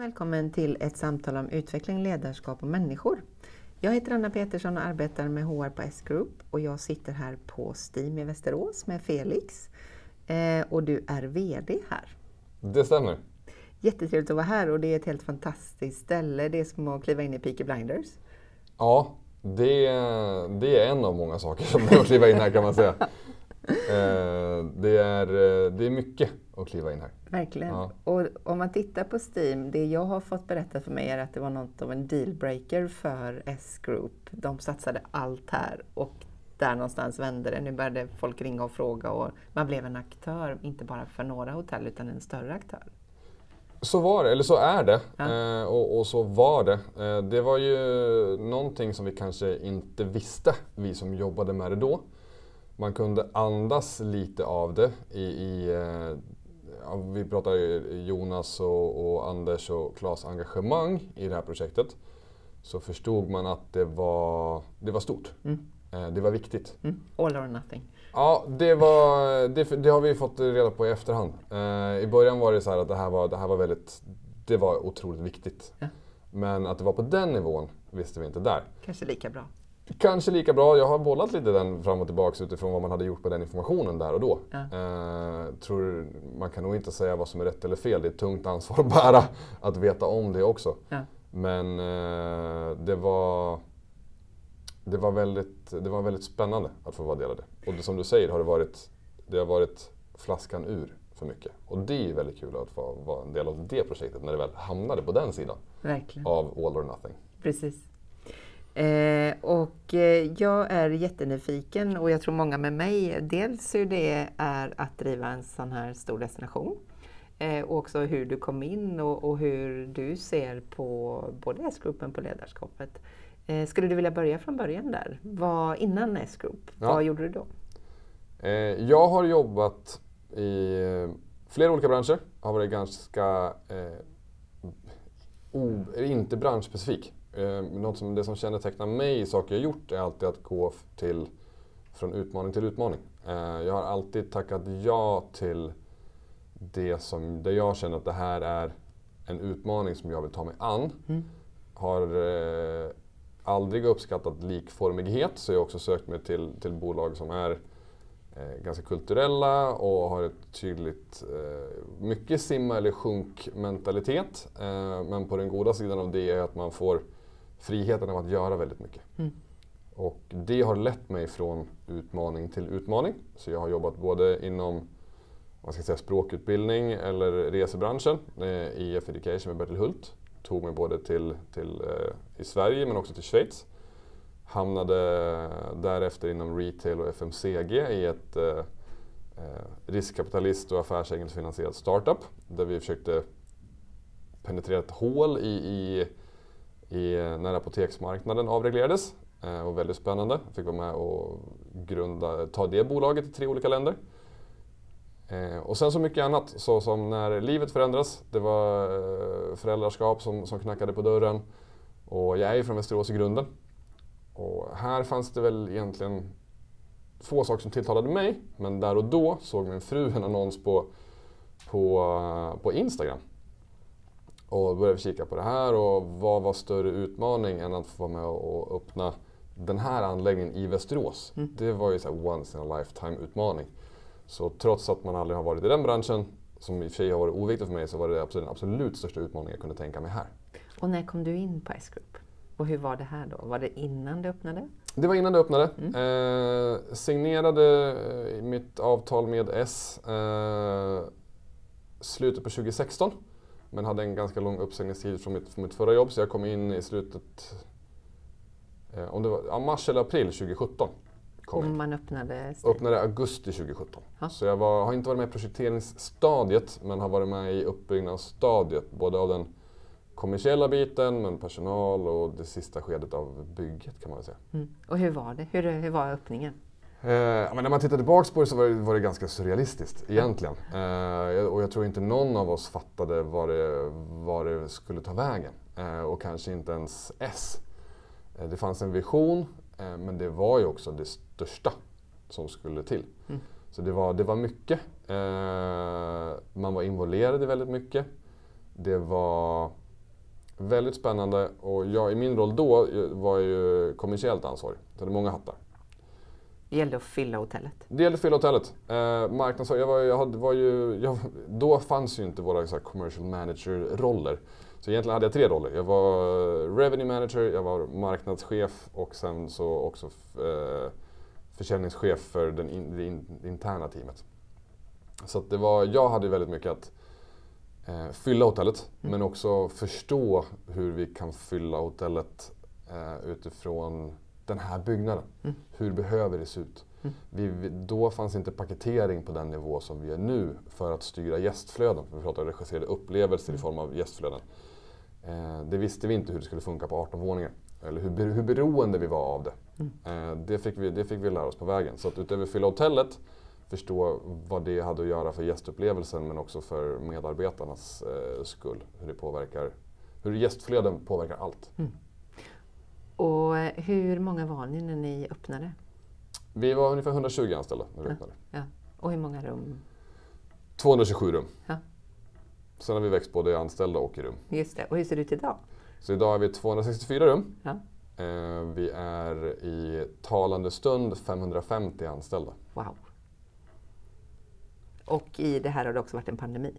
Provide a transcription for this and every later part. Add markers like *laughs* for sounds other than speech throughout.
välkommen till ett samtal om utveckling, ledarskap och människor. Jag heter Anna Petersson och arbetar med HR på S-Group och jag sitter här på STEAM i Västerås med Felix. Eh, och du är VD här. Det stämmer. Jättetrevligt att vara här och det är ett helt fantastiskt ställe. Det är som att kliva in i Peaky Blinders. Ja, det, det är en av många saker som är att kliva in här kan man säga. *laughs* Eh, det, är, eh, det är mycket att kliva in här. Verkligen. Ja. Och om man tittar på Steam, det jag har fått berättat för mig är att det var något av en dealbreaker för S-Group. De satsade allt här och där någonstans vände det. Nu började folk ringa och fråga och man blev en aktör, inte bara för några hotell utan en större aktör. Så var det, eller så är det. Ja. Eh, och, och, så var det. Eh, det var ju någonting som vi kanske inte visste, vi som jobbade med det då. Man kunde andas lite av det i, i eh, ja, vi pratar Jonas och, och Anders och Klas engagemang i det här projektet. Så förstod man att det var, det var stort. Mm. Eh, det var viktigt. Mm. All or nothing. Ja, det, var, det, det, har vi fått reda på i efterhand. Eh, I början var det så att det här var, det här var väldigt, det var otroligt viktigt. Ja. Men att det var på den nivån visste vi inte där. Kanske lika bra. Kanske lika bra. Jag har bollat lite den fram och tillbaka utifrån vad man hade gjort på den informationen där och då. Ja. Eh, tror, man kan nog inte säga vad som är rätt eller fel. Det är ett tungt ansvar *laughs* att bära att veta om det också. Ja. Men eh, det, var, det, var väldigt, det var väldigt spännande att få vara del av det. Och det, som du säger har det varit, det har varit flaskan ur för mycket. Och det är väldigt kul att få vara en del av det projektet när det väl hamnade på den sidan. Verkligen. Av All or Nothing. Precis. Eh, och eh, jag är jättenyfiken och jag tror många med mig, dels hur det är att driva en sån här stor destination eh, och också hur du kom in och, och hur du ser på både S-gruppen på ledarskapet. Skulle du vilja börja från början där? Vad, innan S-group, ja. vad gjorde du då? Jag har jobbat i flera olika branscher, har varit ganska o, inte branschspecifik eh, något som, det som kännetecknar mig i saker jag gjort är alltid att gå till, från utmaning till utmaning. Eh, jag har alltid tackat ja till det som, där jag känner att det här är en utmaning som jag vill ta mig an. Mm. Har eh, aldrig uppskattat likformighet så jag har också sökt mig till, till bolag som är eh, ganska kulturella och har ett tydligt, eh, mycket simma eller sjunk mentalitet. Eh, men på den goda sidan av det är att man får friheten av att göra väldigt mycket. Mm. Och det har lett mig från utmaning till utmaning. Så jag har jobbat både inom vad ska jag säga, språkutbildning eller resebranschen eh, i EF Education med Bertil Hult. Tog mig både till, till eh, i Sverige men också till Schweiz. Hamnade därefter inom retail och FMCG i ett eh, eh, riskkapitalist och affärsängelsfinansierad startup där vi försökte penetrera ett hål i, i i, eh, när apoteksmarknaden avreglerades. Eh, och väldigt spännande. Jag fick vara med och grunda, ta det bolaget i tre olika länder. Eh, och sen så mycket annat, så som när livet förändras. Det var eh, föräldraskap som, som knackade på dörren. Och jag är ju från Västerås i grunden. Och här fanns det väl egentligen få saker som tilltalade mig. Men där och då såg min fru en annons på, på, eh, på Instagram och började kika på det här och vad var större utmaning än att få vara med och öppna den här anläggningen i Västerås. Mm. Det var ju så once in a lifetime utmaning. Så trots att man aldrig har varit i den branschen, som i och för sig har varit oviktigt för mig, så var det absolut, den absolut största utmaningen jag kunde tänka mig här. Och när kom du in på S-Group? Och hur var det här då? Var det innan det öppnade? Det var innan det öppnade. Mm. Eh, signerade eh, mitt avtal med S eh, slutet på 2016. Men hade en ganska lång uppsägningstid från mitt, från mitt förra jobb så jag kom in i slutet, eh, om det var ja, mars eller april 2017. Om man öppnade? Öppnade augusti 2017. Ha? Så jag var, har inte varit med i projekteringsstadiet men har varit med i uppbyggnadsstadiet. Både av den kommersiella biten, men personal och det sista skedet av bygget kan man väl säga. Mm. Och hur var det? Hur, hur var öppningen? Eh, men när man tittar tillbaka på det så var det, var det ganska surrealistiskt egentligen. Eh, och jag tror inte någon av oss fattade vad det, vad det skulle ta vägen. Eh, och kanske inte ens S. Det fanns en vision, men det var ju också det största som skulle till. Mm. Så det var, det var mycket. Man var involverad i väldigt mycket. Det var Väldigt spännande och jag, i min roll då var jag ju kommersiellt ansvarig. Så det hade många hattar. Det gällde att fylla hotellet. Det gällde att fylla hotellet. Eh, marknadsföring, jag var, jag hade, var ju, jag, då fanns ju inte våra så här, commercial manager-roller. Så egentligen hade jag tre roller. Jag var revenue manager, jag var marknadschef och sen så också eh, försäljningschef för den in, det in, interna teamet. Så det var, jag hade väldigt mycket att eh, fylla hotellet mm. men också förstå hur vi kan fylla hotellet eh, utifrån den här byggnaden. Mm. Hur behöver det se ut? Mm. Vi, då fanns inte paketering på den nivå som vi är nu för att styra gästflöden. Vi pratar om regisserade upplevelser i mm. form av gästflöden. Eh, det visste vi inte hur det skulle funka på 18 våningar. Eller hur, hur beroende vi var av det. Mm. Eh, det, fick vi, det fick vi lära oss på vägen. Så att utöver fylla hotellet, förstå vad det hade att göra för gästupplevelsen men också för medarbetarnas eh, skull. Hur det påverkar, hur gästflöden påverkar allt. Mm. Och hur många var ni när ni öppnade? Vi var ungefär 120 anställda när vi ja. öppnade. Ja. Och hur många rum? 227 rum. Ja. Sen har vi växt både i anställda och i rum. Just det. Och hur ser det ut idag? Så idag är vi 264 rum. Ja. Eh, vi är i talande stund 550 anställda. Wow. Och i det här har det också varit en pandemi.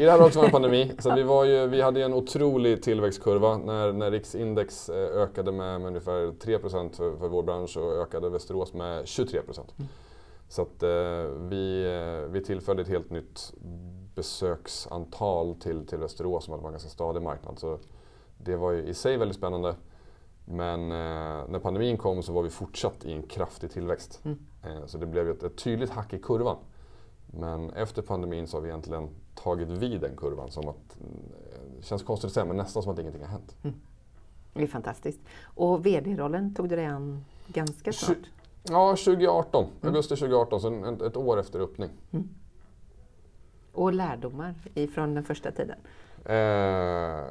I det här har också varit en pandemi. Så vi, var ju, vi hade en otrolig tillväxtkurva. När, när riksindex eh, ökade med, med ungefär 3 för, för vår bransch så ökade Västerås med 23 Mm. Så att, eh, vi, eh, vi tillförde ett helt nytt besöksantal till, till Västerås som hade varit en ganska stadig marknad. Så det var ju i sig väldigt spännande. Men eh, när pandemin kom så var vi fortsatt i en kraftig tillväxt. Mm. Eh, så det blev ett, ett, tydligt hack i kurvan. Men efter pandemin så har vi egentligen tagit vid den kurvan. Som att, eh, det känns konstigt att säga, men nästan som att ingenting har hänt. Mm. Det är fantastiskt. Och VD-rollen tog du dig an ganska snart? Ja, 2018. Mm. Augusti 2018, så ett, ett år efter öppning. Mm. Och lärdomar ifrån den första tiden? Eh,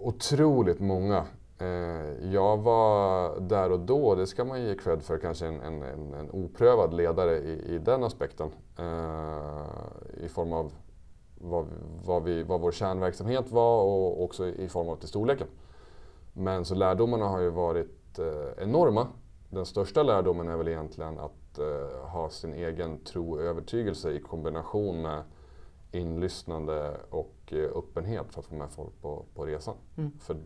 otroligt många. Eh, jag var där och då, det ska man ge cred för, kanske en, en, en, oprövad ledare i, i den aspekten. Eh, I form av vad, vad, vi, vad vår kärnverksamhet var och också i form av till storleken. Men så lärdomarna har ju varit eh, enorma. Den största lärdomen är väl egentligen att ha sin egen tro och övertygelse i kombination med inlyssnande och öppenhet för att få med folk på, på resan. Mm. För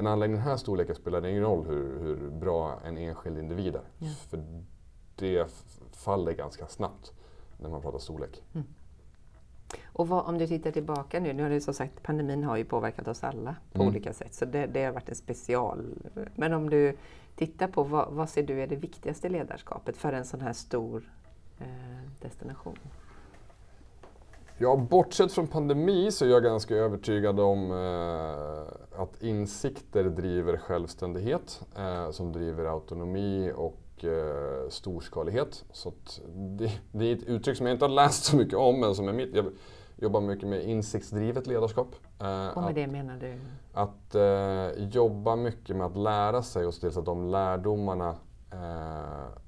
en anläggning den här storleken spelar det ingen roll hur, hur bra en enskild individ är. Ja. För det faller ganska snabbt när man pratar storlek. Mm. Och vad, om du tittar tillbaka nu, nu har det som sagt, pandemin har ju påverkat oss alla på mm. olika sätt, så det, det, har varit en special. Men om du tittar på vad, vad ser du är det viktigaste ledarskapet för en sån här stor eh, destination? Ja, bortsett från pandemi så är jag ganska övertygad om eh, att insikter driver självständighet, eh, som driver autonomi och eh, storskalighet. Så det, det, är ett uttryck som jag inte har läst så mycket om, men som är mitt. Jag jobbar mycket med insiktsdrivet ledarskap. Eh, och med att, det menar du? Att eh, jobba mycket med att lära sig och se till så att de lärdomarna eh,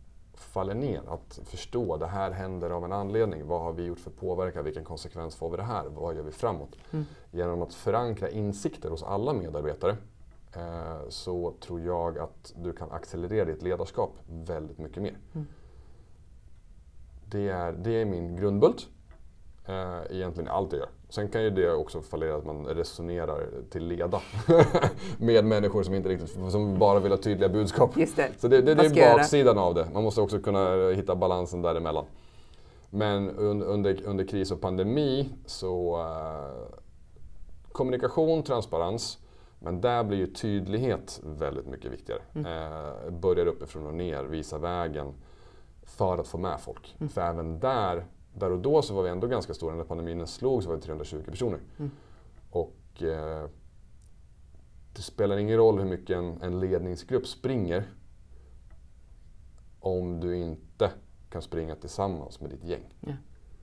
faller ner. Att förstå, det här händer av en anledning. Vad har vi gjort för påverkan? Vilken konsekvens får vi det här? Vad gör vi framåt? Mm. Genom att förankra insikter hos alla medarbetare eh, så tror jag att du kan accelerera ditt ledarskap väldigt mycket mer. Mm. Det, är, det är min grundbult. Eh, egentligen allt jag gör. Sen kan ju det också fallera att man resonerar till leda *laughs* med människor som inte riktigt, som bara vill ha tydliga budskap. Just det. Så det, det, det är baksidan av det. Man måste också kunna hitta balansen däremellan. Men under, under kris och pandemi så uh, kommunikation, transparens. Men där blir ju tydlighet väldigt mycket viktigare. Mm. Uh, börjar uppifrån och ner, visa vägen för att få med folk. Mm. För även där där och då så var vi ändå ganska stora. När pandemin slog så var vi 320 personer. Mm. Och eh, det spelar ingen roll hur mycket en, en, ledningsgrupp springer om du inte kan springa tillsammans med ditt gäng. Ja.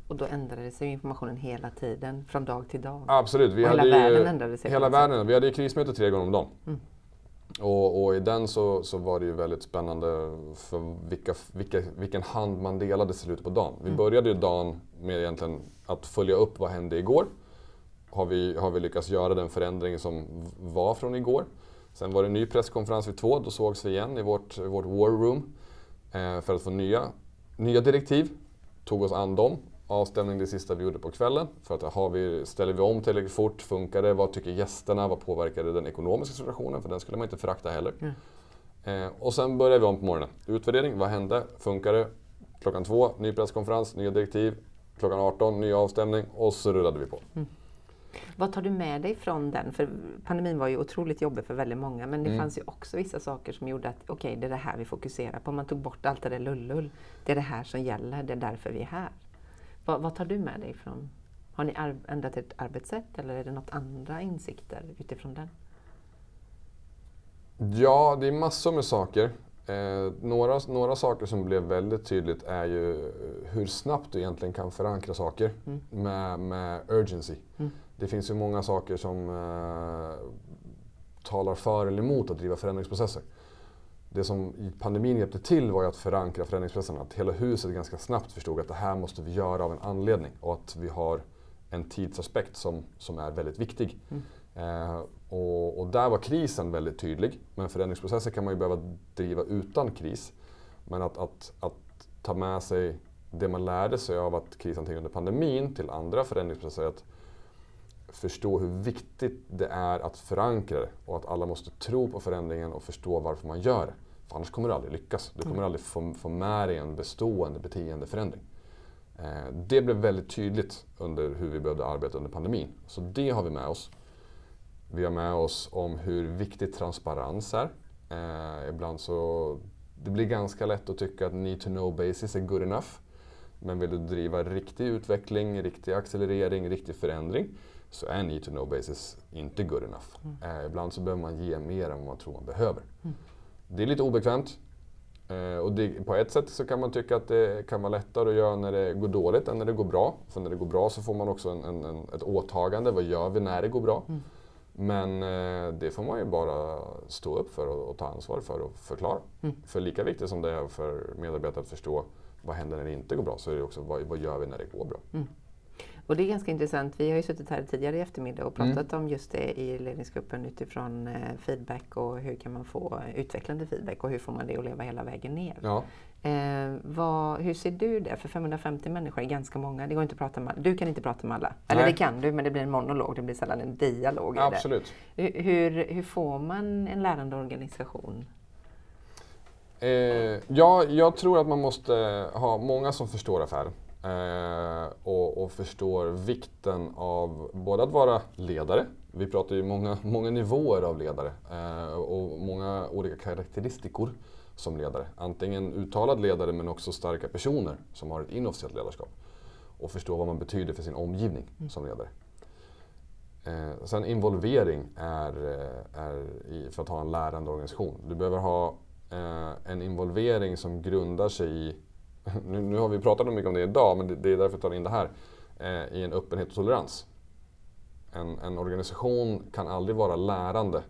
Och då ändrade sig informationen hela tiden, från dag till dag? Absolut. Vi och hade hela världen ändrade sig? Hela världen. Vi hade ju krismöte tre gånger om dagen. Mm. Och, och, i den så, så var det ju väldigt spännande för vilka, vilka, vilken hand man delade i slutet på dagen. Vi mm. började ju dagen med egentligen att följa upp vad hände igår. har vi, har vi lyckats göra den förändring som var från igår. Sen var det en ny presskonferens vid två, då sågs vi igen i vårt, vårt war room eh, för att få nya, nya direktiv. Tog oss an dem. Avstämning det sista vi gjorde på kvällen. För att har vi, ställer vi om tillräckligt fort? Funkar det? Vad tycker gästerna? Vad påverkar det den ekonomiska situationen? För den skulle man inte förakta heller. Mm. Eh, och sen börjar vi om på morgonen. Utvärdering, vad hände? Funkar det? Klockan två, ny presskonferens, nya direktiv. Klockan 18, ny avstämning och så rullade vi på. Mm. Vad tar du med dig från den? För pandemin var ju otroligt jobbig för väldigt många men det mm. fanns ju också vissa saker som gjorde att okej, okay, det är det här vi fokuserar på. Man tog bort allt det där lullull. Det är det här som gäller, det är därför vi är här. Vad, vad tar du med dig från? Har ni ändrat ert arbetssätt eller är det något andra insikter utifrån den? Ja, det är massor med saker. Eh, några, några saker som blev väldigt tydligt är ju hur snabbt du egentligen kan förankra saker mm. med, med urgency. Mm. Det finns ju många saker som eh, talar för eller emot att driva förändringsprocesser. Det som pandemin hjälpte till var ju att förankra förändringsprocessen. Att hela huset ganska snabbt förstod att det här måste vi göra av en anledning och att vi har en tidsaspekt som, som är väldigt viktig. Mm. Eh, och, och, där var krisen väldigt tydlig. Men förändringsprocesser kan man ju behöva driva utan kris. Men att, att, att ta med sig det man lärde sig av att krishantera under pandemin till andra förändringsprocesser. Att förstå hur viktigt det är att förankra det och att alla måste tro på förändringen och förstå varför man gör det. För annars kommer du aldrig lyckas. Du kommer mm. aldrig få, få med dig en bestående beteendeförändring. Eh, det blev väldigt tydligt under hur vi behövde arbeta under pandemin. Så det har vi med oss. Vi har med oss om hur viktigt transparens är. Eh, ibland så det blir ganska lätt att tycka att need to know basis är good enough. Men vill du driva riktig utveckling, riktig accelerering, riktig förändring så är need to know basis inte good enough. Mm. Eh, ibland så behöver man ge mer än vad man tror man behöver. Mm. Det är lite obekvämt. Eh, och det, på ett sätt så kan man tycka att det kan vara lättare att göra när det går dåligt än när det går bra. För när det går bra så får man också en, en, en ett åtagande. Vad gör vi när det går bra? Mm. Men eh, det får man ju bara stå upp för och, och ta ansvar för och förklara. Mm. För lika viktigt som det är för medarbetare att förstå vad händer när det inte går bra så är det också vad, vad gör vi när det går bra. Mm. Och det är ganska intressant. Vi har ju suttit här tidigare i eftermiddag och pratat mm. om just det i ledningsgruppen utifrån eh, feedback och hur kan man få utvecklande feedback och hur får man det att leva hela vägen ner. Ja. Eh, vad, hur ser du det? För 550 människor är ganska många. Det går inte att prata med, du kan inte prata med alla. Eller Nej. det kan du, men det blir en monolog. Det blir sällan en dialog. Absolut. Hur, hur får man en lärande organisation? Eh, ja, jag tror att man måste ha många som förstår affären. Eh, och, och, förstår vikten av både att vara ledare, vi pratar ju många, många nivåer av ledare eh, och många olika karaktäristikor som ledare. Antingen uttalad ledare men också starka personer som har ett inofficiellt ledarskap. Och förstå vad man betyder för sin omgivning mm. som ledare. Eh, sen involvering är, eh, är i, för att ha en lärande organisation. Du behöver ha eh, en involvering som grundar sig i *laughs* nu, nu, har vi pratat mycket om det idag, men det, det är därför jag tar in det här, eh, i en öppenhet och tolerans. En, en, organisation kan aldrig vara lärande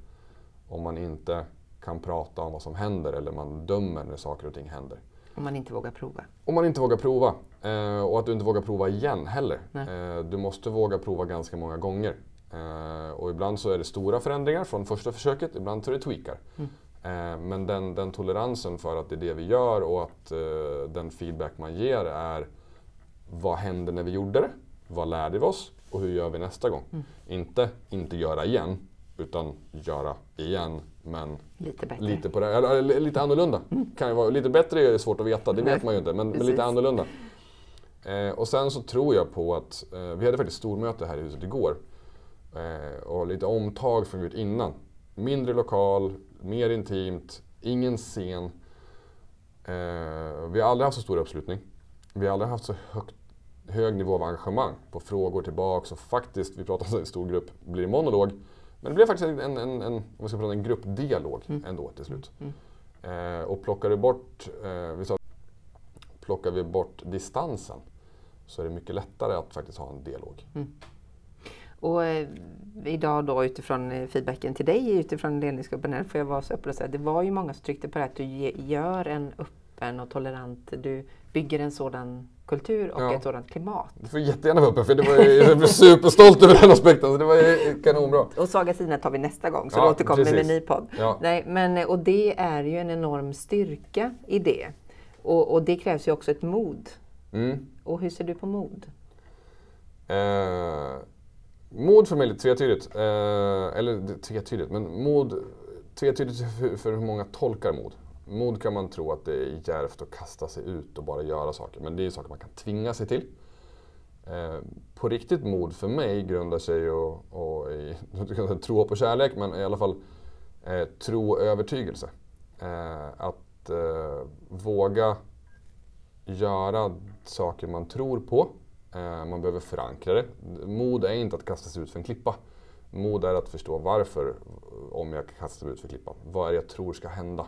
om man inte kan prata om vad som händer eller man dömer när saker och ting händer. Om man inte vågar prova? Om man inte vågar prova. Eh, och att du inte vågar prova igen heller. Eh, du måste våga prova ganska många gånger. Eh, och ibland så är det stora förändringar från första försöket, ibland så är det tweakar. Mm. Eh, men den, den, toleransen för att det är det vi gör och att uh, den feedback man ger är vad hände när vi gjorde det? Vad lärde vi oss? Och hur gör vi nästa gång? Mm. Inte inte göra igen, utan göra igen men lite, bättre. lite, på det, eller, lite annorlunda. Mm. Kan ju vara, lite bättre är svårt att veta, det vet man ju inte, men, men lite annorlunda. Eh, och sen så tror jag på att, eh, vi hade faktiskt stormöte här i huset igår och lite omtag från innan. Mindre lokal, mer intimt, ingen scen. Eh, vi har aldrig haft så stor uppslutning. Vi har aldrig haft så högt, hög nivå av engagemang på frågor tillbaks och faktiskt, vi pratar om en stor grupp, blir det monolog. Men det blev faktiskt en, en, en, vad ska prata, en gruppdialog mm. ändå till slut. Mm. Eh, och plockar du bort, eh, vi sa, plockar vi bort distansen så är det mycket lättare att faktiskt ha en dialog. Mm. Och eh, idag då utifrån eh, feedbacken till dig utifrån ledningsgruppen här, får jag vara så öppen och säga det var ju många som tryckte på det att du gör en, öppen och tolerant. Du bygger en sådan kultur och Ja. ett sådant klimat. Du får jättegärna vara öppen för det var, ju- jag blev superstolt över den aspekten. Så det var ju kanonbra. Och Saga Sina tar vi nästa gång, så Ja, återkommer vi med en precis. ny podd. Ja. Nej, men, och det är ju en enorm styrka i det. Och, och det krävs ju också ett mod. Mm. Och hur ser du på mod? Eh, mod för mig är lite tvetydigt. Eh, eller tvetydigt, men mod tvetydigt för, för hur många tolkar mod. Mod kan man tro att det är djärvt att kasta sig ut och bara göra saker, men det är saker man kan tvinga sig till. Eh, på riktigt mod för mig grundar sig ju och, och i *laughs* säga tro, på kärlek, men i alla fall eh, tro och övertygelse. Eh, att eh, våga göra saker man tror på. Eh, man behöver förankra det. Mod är inte att kasta sig ut för en klippa. Mod är att förstå varför, om jag kastar mig ut för klippan. Vad är det jag tror ska hända?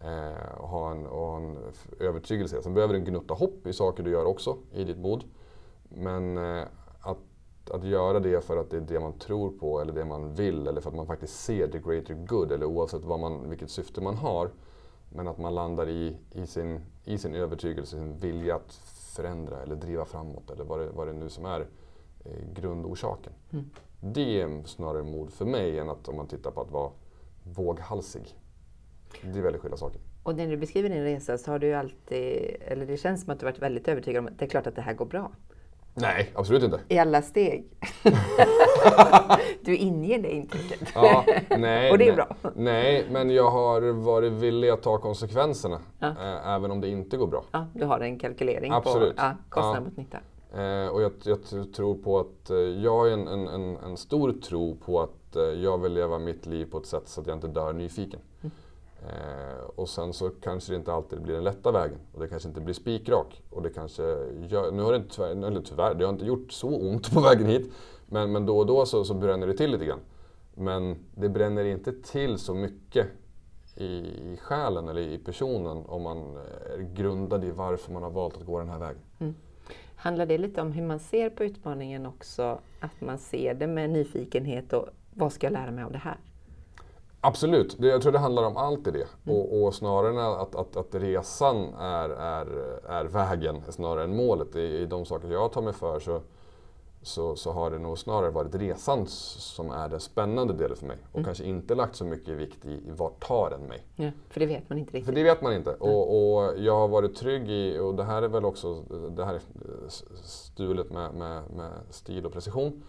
Eh, och ha en, och ha en övertygelse. Sen behöver du en gnutta hopp i saker du gör också, i ditt mod. Men eh, att, att göra det för att det är det man tror på eller det man vill eller för att man faktiskt ser the greater good eller oavsett vad man, vilket syfte man har. Men att man landar i, i, sin, i sin övertygelse, sin vilja att förändra eller driva framåt eller vad det, vad det nu som är eh, grundorsaken. Mm. Det är snarare mod för mig än att om man tittar på att vara våghalsig. Det är väldigt skilda saker. Och när du beskriver din resa så har du alltid, eller det känns som att du varit väldigt övertygad om att det är klart att det här går bra. Nej, absolut inte. I alla steg. *laughs* du inger det intrycket. Ja, nej, *laughs* Och det är nej. bra. Nej, men jag har varit villig att ta konsekvenserna. Ja. Eh, även om det inte går bra. Ja, du har en kalkylering Absolut. på ja, kostnad mot nytta. Eh, och jag, jag tror på att, eh, jag har en, en, en, en stor tro på att eh, jag vill leva mitt liv på ett sätt så att jag inte dör nyfiken. Eh, och sen så kanske det inte alltid blir den lätta vägen. Och det kanske inte blir spikrak. Och det kanske gör, nu har det inte, tyvärr, eller tyvärr, det har inte gjort så ont på vägen hit. Men, men då och då så, så bränner det till lite grann. Men det bränner inte till så mycket i, i själen eller i personen om man eh, är grundad i varför man har valt att gå den här vägen. Mm. Handlar det lite om hur man ser på utmaningen också? Att man ser det med nyfikenhet och vad ska jag lära mig av det här? Absolut, jag tror det handlar om allt i det. Och, och snarare än att, att, att resan är, är, är vägen snarare än målet. I, I de saker jag tar mig för så, så, så har det nog snarare varit resan som är den spännande delen för mig. Och kanske inte lagt så mycket vikt i, i vart tar den mig. Ja, för det vet man inte För riktigt. det vet man inte. Och, och jag har varit trygg i, och det här är väl också det här stulet med, med, med stil och precision.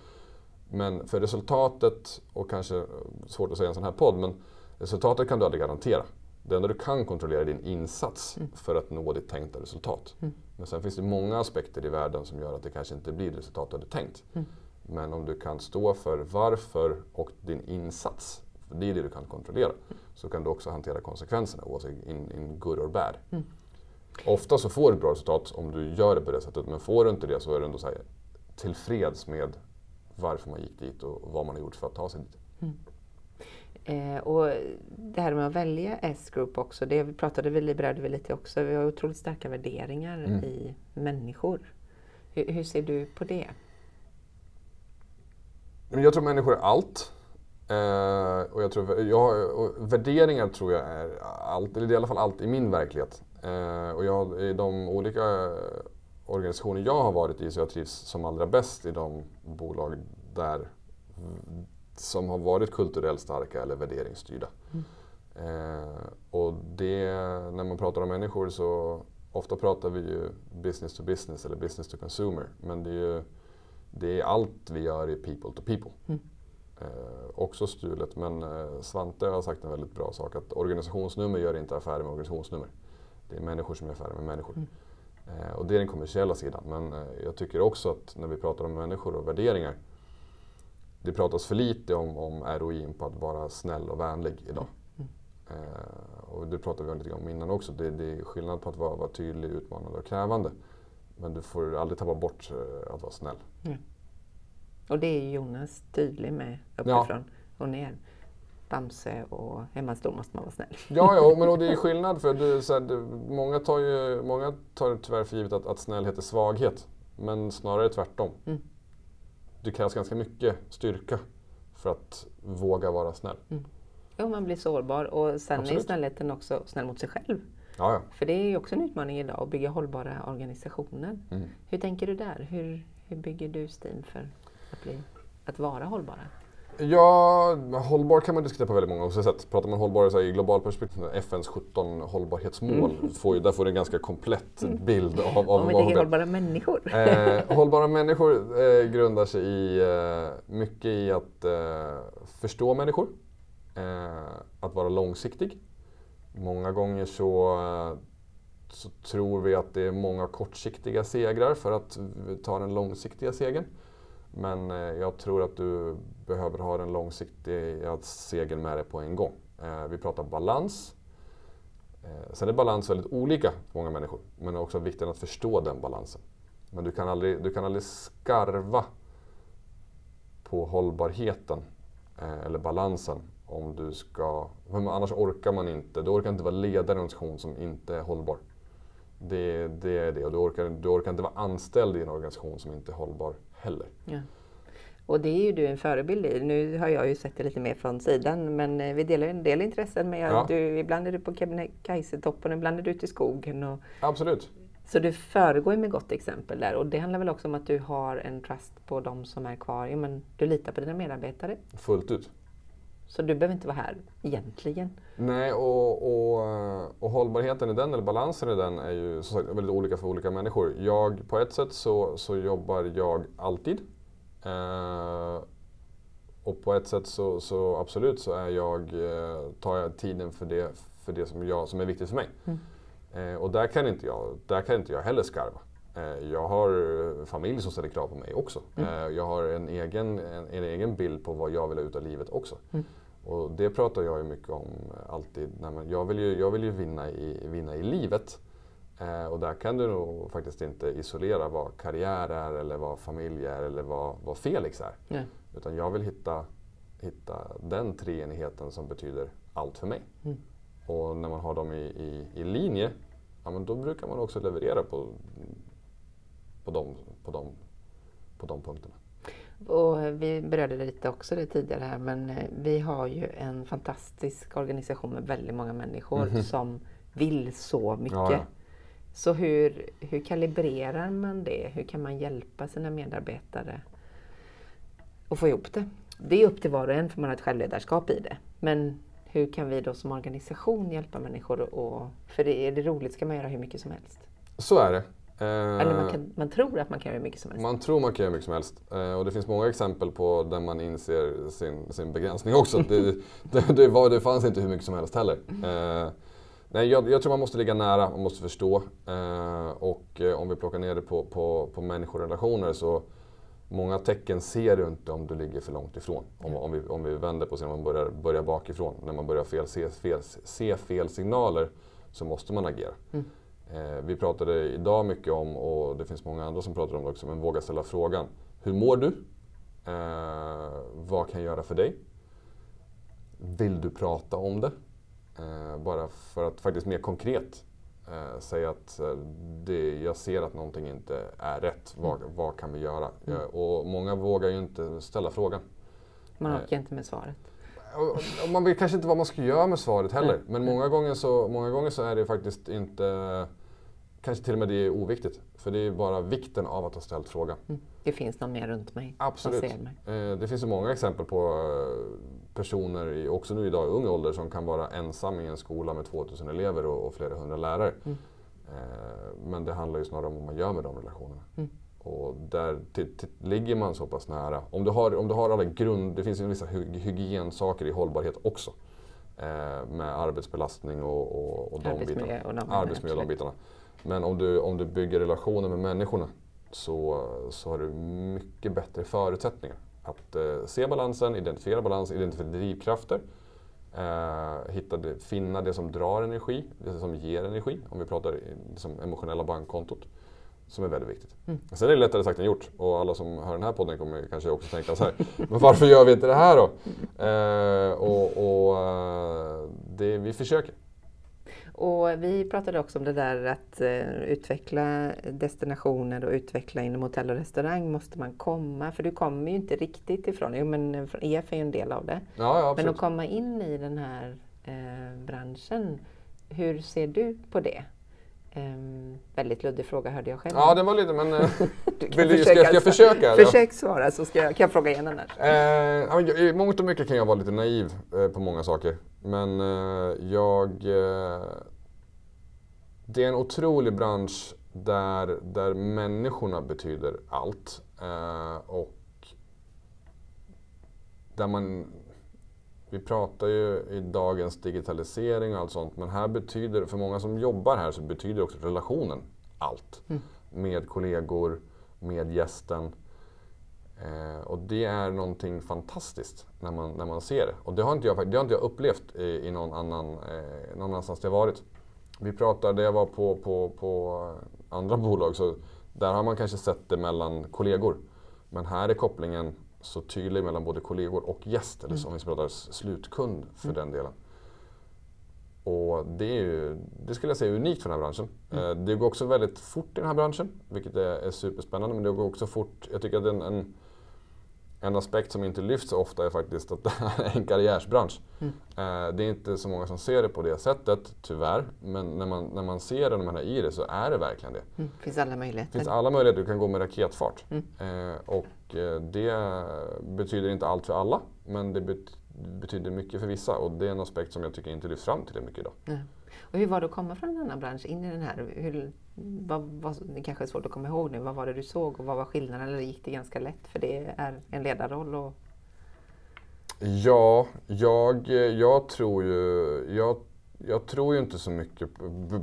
Men för resultatet, och kanske svårt att säga i en sån här podd, men resultatet kan du aldrig garantera. Det enda du kan kontrollera är din insats för att nå ditt tänkta resultat. Men sen finns det många aspekter i världen som gör att det kanske inte blir det resultat du hade tänkt. Men om du kan stå för varför och din insats, för det är det du kan kontrollera, så kan du också hantera konsekvenserna oavsett in, in good or bad. Ofta så får du ett bra resultat om du gör det på det sättet, men får du inte det så är du ändå så här, tillfreds med varför man gick dit och vad man har gjort för att ta sig dit. Eh, och det här med att välja S-Group också, det pratade vi, berörde vi lite också. Vi har otroligt starka värderingar Mm. i människor. Hur, hur ser du på det? Jag tror människor är allt. Eh, och jag tror, jag, och värderingar tror jag är allt, eller i alla fall allt i min verklighet. Eh, och jag, i de olika organisationer jag har varit i så jag trivs som allra bäst i de bolag där som har varit kulturellt starka eller värderingsstyrda. Eh, och det, när man pratar om människor så ofta pratar vi ju business to business eller business to consumer. Men det är ju det är allt vi gör i people to people. Eh, också stulet, men eh, Svante har sagt en väldigt bra sak att organisationsnummer gör inte affärer med organisationsnummer. Det är människor som gör affärer med människor. Eh, och det är den kommersiella sidan. Men eh, jag tycker också att när vi pratar om människor och värderingar det pratas för lite om, om ROI på att vara snäll och vänlig idag. Eh, och det pratade vi lite om innan också. Det, det är skillnad på att vara, vara tydlig, utmanande och krävande. Men du får aldrig tappa bort eh, att vara snäll. Och det är Jonas tydlig med uppifrån och ner. Bamse och hemmastor måste man vara snäll. Ja, ja *laughs* men och det är skillnad för du, så här, du, många, tar ju, många tar tyvärr för givet att, att snällhet är svaghet. Men snarare tvärtom. Mm. Det krävs ganska mycket styrka för att våga vara snäll. Jo, man blir sårbar och sen är Absolut. snällheten också snäll mot sig själv. Ja, ja. För det är ju också en utmaning idag att bygga hållbara organisationer. Mm. Hur tänker du där? Hur, hur bygger du Steam för att, bli, att vara hållbara? Ja, hållbar kan man diskutera på väldigt många olika sätt. Pratar man hållbar så i global perspektiv, FNs 17 hållbarhetsmål, får ju, där får du en ganska komplett bild av, av Om vi tänker hållbara människor. Eh, hållbara människor eh, grundar sig i eh, mycket i att eh, förstå människor, eh, att vara långsiktig. Många gånger så, eh, så tror vi att det är många kortsiktiga segrar för att ta den långsiktiga segern. Men jag tror att du behöver ha den långsiktiga segern med dig på en gång. Eh, vi pratar balans. Eh, sen är balans väldigt olika för många människor, men det är också viktigt att förstå den balansen. Men du kan aldrig, du kan aldrig skarva på hållbarheten eh, eller balansen om du ska... Annars orkar man inte. Du orkar inte vara ledare i en organisation som inte är hållbar. Det, det är det. Och du orkar, du orkar inte vara anställd i en organisation som inte är hållbar heller. Yeah. Och det är ju du en förebild i. Nu har jag ju sett det lite mer från sidan men eh, vi delar en del intressen. Men jag, Ja. du, ibland är du på Kebnekaise-toppen, ibland är du ute i skogen. Och, Absolut. så du föregår ju med gott exempel där. Och det handlar väl också om att du har en trust på de som är kvar. Ja, men du litar på dina medarbetare. Fullt ut. Så du behöver inte vara här egentligen. Nej, och, och, eh, och hållbarheten i den, eller balansen i den, är ju som sagt väldigt olika för olika människor. Jag, på ett sätt så, så jobbar jag alltid. Eh, och på ett sätt så, så absolut så är jag, eh, tar jag tiden för det, för det som, jag, som är viktigt för mig. Eh, och där kan, inte jag, där kan inte jag heller skarva. Eh, jag har eh, familj som ställer krav på mig också. Eh, jag har en egen, en, en egen bild på vad jag vill ha ut av livet också. Och det pratar jag ju mycket om alltid. Nej, jag, vill ju, jag vill ju vinna i, vinna i livet. Eh, och där kan du nog faktiskt inte isolera vad karriär är eller vad familj är eller vad, vad Felix är. Ja. Utan jag vill hitta, hitta den treenigheten som betyder allt för mig. Mm. Och när man har dem i, i, i linje, ja, men då brukar man också leverera på, på, de, på, de, på de punkterna. Och vi berörde det lite också det tidigare här men eh, vi har ju en fantastisk organisation med väldigt många människor som vill så mycket. Ja, ja. Så hur, hur kalibrerar man det? Hur kan man hjälpa sina medarbetare att få ihop det? Det är upp till var och en för man har ett självledarskap i det. Men hur kan vi då som organisation hjälpa människor? Och, för det, är det roligt ska man göra hur mycket som helst. Så är det. Eh, Eller man, kan, man tror att man kan göra hur mycket som helst. Man tror man kan göra mycket som helst. Eh, och det finns många exempel på där man inser sin, sin begränsning också. det, *laughs* det, det, var, det fanns inte hur mycket som helst heller. Nej, jag, jag tror man måste ligga nära, man måste förstå. Eh, och eh, om vi plockar ner det på, på, på människorelationer så Många tecken ser du inte om du ligger för långt ifrån. Om, om, vi, om vi vänder på sig, om man börjar, börjar bakifrån. När man börjar fel, se, fel, se fel signaler så måste man agera. Eh, vi pratade idag mycket om, och det finns många andra som pratar om det också, men våga ställa frågan. Hur mår du? Eh, vad kan jag göra för dig? Vill du prata om det? Eh, bara för att faktiskt mer konkret eh, säga att eh, det, jag ser att någonting inte är rätt. Vad, vad kan vi göra? Eh, och många vågar ju inte ställa frågan. Man orkar inte med svaret. Och- och Man vet kanske inte vad man ska göra med svaret heller. Men många gånger, så, många gånger så är det faktiskt inte... Kanske till och med det är oviktigt. För det är bara vikten av att ha ställt frågan. Mm. Det finns någon mer runt mig Absolut. som ser mig. Eh, Det finns ju många exempel på eh, personer, i, också nu idag i ung ålder, som kan vara ensam i en skola med 2000 elever och, och flera hundra lärare. Mm. Eh, Men det handlar ju snarare om vad man gör med de relationerna. Mm. Och där ligger man så pass nära. Om du har, om du har alla grund... Det finns ju vissa hy, hygiensaker i hållbarhet också. Eh, med arbetsbelastning och, och, och de bitarna. och de Arbetsmiljö och de bitarna. Men om du, om du bygger relationer med människorna så, så har du mycket bättre förutsättningar att eh, se balansen, identifiera balansen, identifiera drivkrafter. Eh, hitta det, finna det som drar energi, det som ger energi, om vi pratar i, som emotionella bankkontot. Som är väldigt viktigt. Mm. Sen är det lättare sagt än gjort och alla som hör den här podden kommer kanske också tänka så här. *laughs* Men varför gör vi inte det här då? Eh, och och eh, det, vi försöker. Och vi pratade också om det där att eh, utveckla destinationer och utveckla inom hotell och restaurang måste man komma, för du kommer ju inte riktigt ifrån, jo men eh, från EF är ju en del av det. Ja, ja Men att komma in i den här eh, branschen, Hur ser du på det? Um, väldigt luddig fråga hörde jag själv. Ja, den var lite, men *laughs* uh, vill du, ska, ska jag försöka? Försök svara så ska jag, kan jag fråga igen annars. Uh, I mångt och mycket kan jag vara lite naiv uh, på många saker. Men uh, jag... det är en otrolig bransch där, där människorna betyder allt. och där man vi pratar ju i dagens digitalisering och allt sånt, men här betyder, för många som jobbar här så betyder också relationen allt. Mm. Med kollegor, med gästen. Eh, och det är någonting fantastiskt när man, när man ser det. Och det har inte jag, det har inte jag upplevt i, i någon, annan, eh, någon annanstans det varit. Vi pratade, det jag var på, på, på andra *laughs* bolag, så där har man kanske sett det mellan kollegor. Men här är kopplingen så tydlig mellan både kollegor och gäst, eller som mm. vi pratar slutkund för mm. den delen. Och det, är ju, det skulle jag säga är unikt för den här branschen. Mm. Eh, det går också väldigt fort i den här branschen, vilket är, är superspännande. Men det går också fort, jag tycker att en, en, en aspekt som inte lyfts ofta är faktiskt att det här är en karriärsbransch. Mm. Eh, det är inte så många som ser det på det sättet, tyvärr. Men när man, när man ser det, när man är i det, så är det verkligen det. Mm. finns alla möjligheter. Det finns alla möjligheter, du kan gå med raketfart. Mm. Eh, och Eh, det betyder inte allt för alla, men det betyder mycket för vissa och det är en aspekt som jag tycker inte lyfts fram till mycket idag. Och hur var det att komma från en annan bransch in i den här? Hur, vad, vad, det kanske är svårt att komma ihåg nu. Vad var det du såg och vad var skillnaden? Eller gick det ganska lätt? För det är en ledarroll. Och... Ja, jag, jag tror ju... Jag, jag tror ju inte så mycket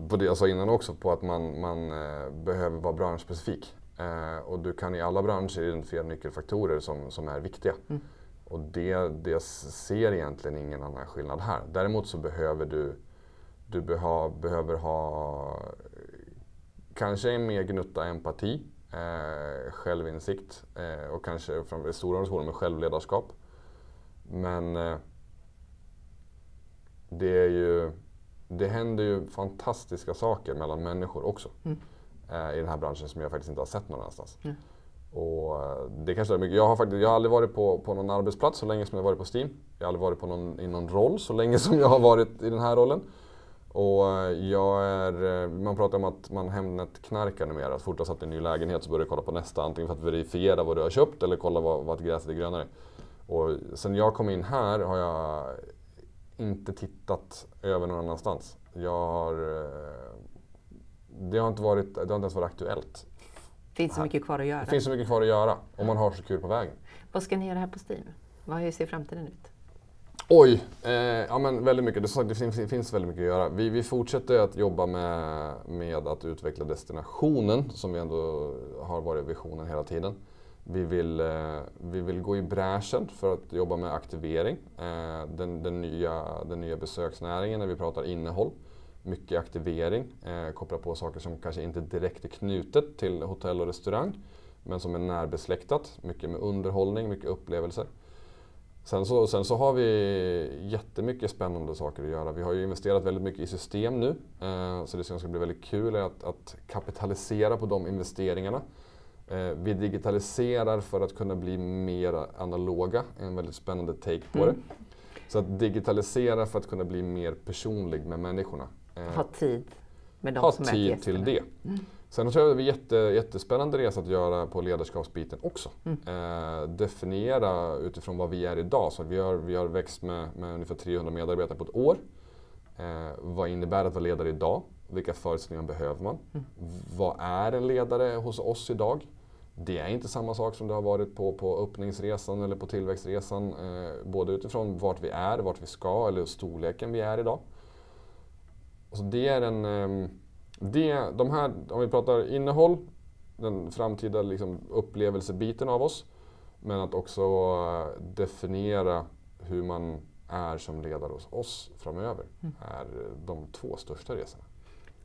på det jag sa innan också, på att man, man eh, behöver vara branschspecifik. Eh, och du kan i alla branscher identifiera nyckelfaktorer som, som är viktiga. Mm. Och det, det ser egentligen ingen annan skillnad här. Däremot så behöver du, du beha, behöver ha kanske en mer gnutta empati, eh, självinsikt eh, och kanske från stora organisationer med självledarskap. Men eh, det, är ju, det händer ju fantastiska saker mellan människor också. Mm eh, i den här branschen som jag faktiskt inte har sett någon annanstans. Mm. Och eh, det kanske är mycket. Jag har, faktiskt, jag har aldrig varit på, på någon arbetsplats så länge som jag har varit på Steam. Jag har aldrig varit på någon, i någon roll så länge som jag har varit i den här rollen. Och eh, jag är, eh, man pratar om att man Hemnet-knarkar numera. Så fort du har satt en ny lägenhet så börjar du kolla på nästa. Antingen för att verifiera vad du har köpt eller kolla vad, vad gräset är grönare. Och sen jag kom in här har jag inte tittat över någon annanstans. Jag har det har inte, varit, det har inte ens varit aktuellt. Det finns så mycket kvar att göra. Det finns så mycket kvar att göra och man har så kul på vägen. Vad ska ni göra här på Steam? Hur ser framtiden ut? Oj, eh, ja men väldigt mycket. Det, det, finns, finns väldigt mycket att göra. Vi, vi fortsätter att jobba med, med att utveckla destinationen som vi ändå har varit visionen hela tiden. Vi vill, eh, vi vill gå i bräschen för att jobba med aktivering. Eh, den, den, nya, den nya besöksnäringen när vi pratar innehåll mycket aktivering, eh, koppla på saker som kanske inte direkt är knutet till hotell och restaurang, men som är närbesläktat. Mycket med underhållning, mycket upplevelser. Sen så, sen så har vi jättemycket spännande saker att göra. Vi har ju investerat väldigt mycket i system nu, eh, så det som ska bli väldigt kul är att, att kapitalisera på de investeringarna. Eh, vi digitaliserar för att kunna bli mer analoga, en väldigt spännande take på mm. det. Så att digitalisera för att kunna bli mer personlig med människorna. Eh, ha tid med de ha som tid är till det. Mm. Sen tror jag det är jätte, jättespännande resa att göra på ledarskapsbiten också. Mm. Eh, definiera utifrån vad vi är idag. Så vi har, vi har växt med, med ungefär 300 medarbetare på ett år. Eh, vad innebär det att vara ledare idag? Vilka förutsättningar behöver man? Mm. Vad är en ledare hos oss idag? Det är inte samma sak som det har varit på, på öppningsresan eller på tillväxtresan. Eh, både utifrån vart vi är, vart vi ska eller storleken vi är idag. Alltså det är en... Det, de här, om vi pratar innehåll, den framtida liksom upplevelsebiten av oss. Men att också eh, definiera hur man är som ledare hos oss framöver mm. är de två största resorna.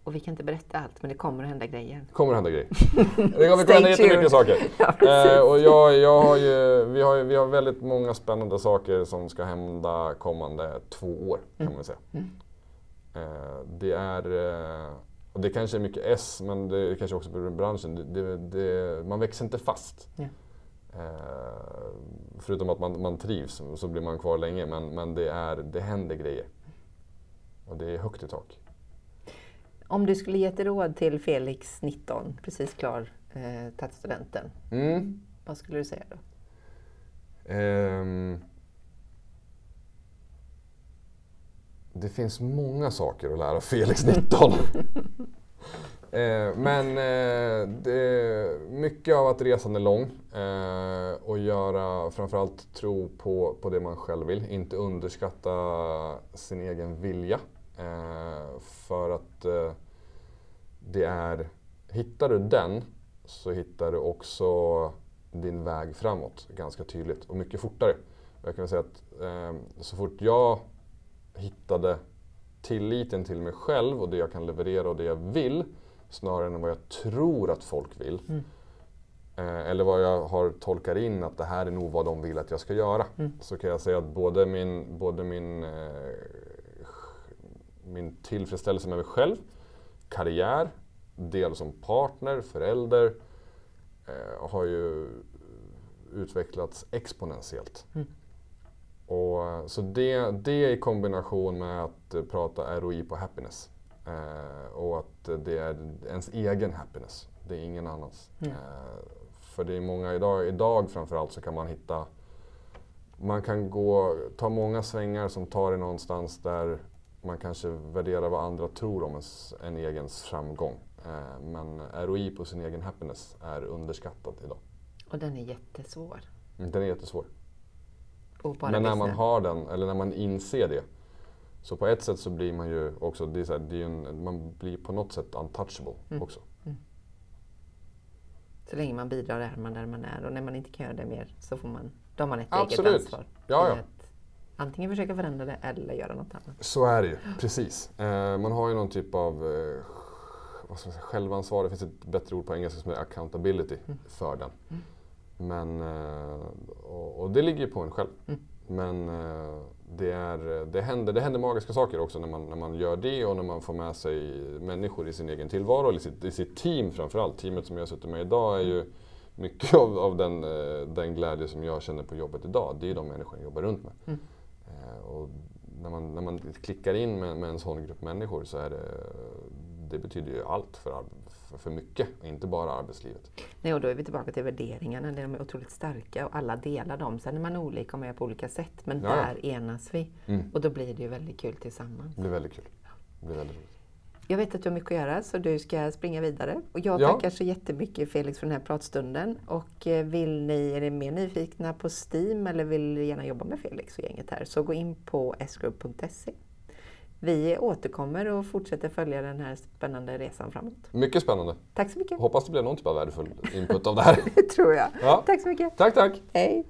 Och vi kan inte berätta allt, men det kommer att hända grejer. Det kommer att hända grejer. *laughs* det kommer att hända jättemycket saker. *laughs* ja, eh, och jag, jag har ju, vi, har, vi har väldigt många spännande saker som ska hända kommande två år, kan mm. man säga. Mm. Eh, det är, eh, och det kanske är mycket S, men det kanske också beror på branschen. Det, det, man växer inte fast. Ja. Eh, förutom att man, man trivs så blir man kvar länge, men, men det, är, det händer grejer. Och det är högt i tak. Om du skulle ge ett råd till Felix, 19, precis klar, eh, tagit studenten. Mm. Vad skulle du säga då? Ehm, det finns många saker att lära Felix 19. *laughs* eh, men eh, det, mycket av att resan är lång eh, och göra, framförallt tro på, på det man själv vill. Inte underskatta sin egen vilja. Eh, för att eh, det är, hittar du den så hittar du också din väg framåt ganska tydligt och mycket fortare. Jag kan säga att eh, så fort jag hittade tilliten till mig själv och det jag kan leverera och det jag vill snarare än vad jag tror att folk vill. Mm. Eh, eller vad jag har tolkat in att det här är nog vad de vill att jag ska göra. Mm. Så kan jag säga att både min, både min, eh, min tillfredsställelse med mig själv, karriär, del som partner, förälder eh, har ju utvecklats exponentiellt. Mm. Och, så det, det i kombination med att eh, prata ROI på happiness eh, och att det är ens egen happiness, det är ingen annans. Mm. Eh, för det är många idag, idag framförallt så kan man hitta man kan gå, ta många svängar som tar en någonstans där man kanske värderar vad andra tror om ens, en egens framgång. Eh, men ROI på sin egen happiness är underskattad idag. Och den är jättesvår. Den är jättesvår. Men när man har den, eller när man inser det, så på ett sätt så blir man ju också, det är så här, det är en, man blir på något sätt untouchable Mm. också. Så länge man bidrar är man där man är och när man inte kan göra det mer så får man, då har man ett Absolut. eget ansvar. Ja, ja. Antingen försöka förändra det eller göra något annat. Så är det ju, precis. Eh, man har ju någon typ av eh, vad ska man säga, självansvar, det finns ett bättre ord på engelska som är accountability Mm. för den. Mm. Men, eh, och, det ligger ju på en själv. Mm. Men eh, det, är, det, händer, det händer magiska saker också när man, när man gör det och när man får med sig människor i sin egen tillvaro, eller i sitt, i sitt team framförallt. Teamet som jag sitter med idag är ju mycket av, av den, eh, den glädje som jag känner på jobbet idag. Det är de människor jag jobbar runt med. Mm. Eh, och när, man, när man klickar in med, med en sån grupp människor så är det, det betyder ju allt för, för, för mycket, inte bara arbetslivet. Nej, och då är vi tillbaka till värderingarna. De är otroligt starka och alla delar dem. Sen är man olika och med på olika sätt. Men Ja, där enas vi. Mm. Och då blir det ju väldigt kul tillsammans. Det blir väldigt kul. Det blir väldigt roligt. Jag vet att du har mycket att göra så du ska springa vidare. Och jag Ja. tackar så jättemycket Felix för den här pratstunden. Och eh, vill ni, är ni mer nyfikna på Steam eller vill gärna jobba med Felix och gänget här så gå in på sgroup.se. Vi återkommer och fortsätter följa den här spännande resan framåt. Mycket spännande. Tack så mycket. Hoppas det blev någon typ av värdefull input av det här. *laughs* Det tror jag. Ja. Tack så mycket. Tack, tack! Hej!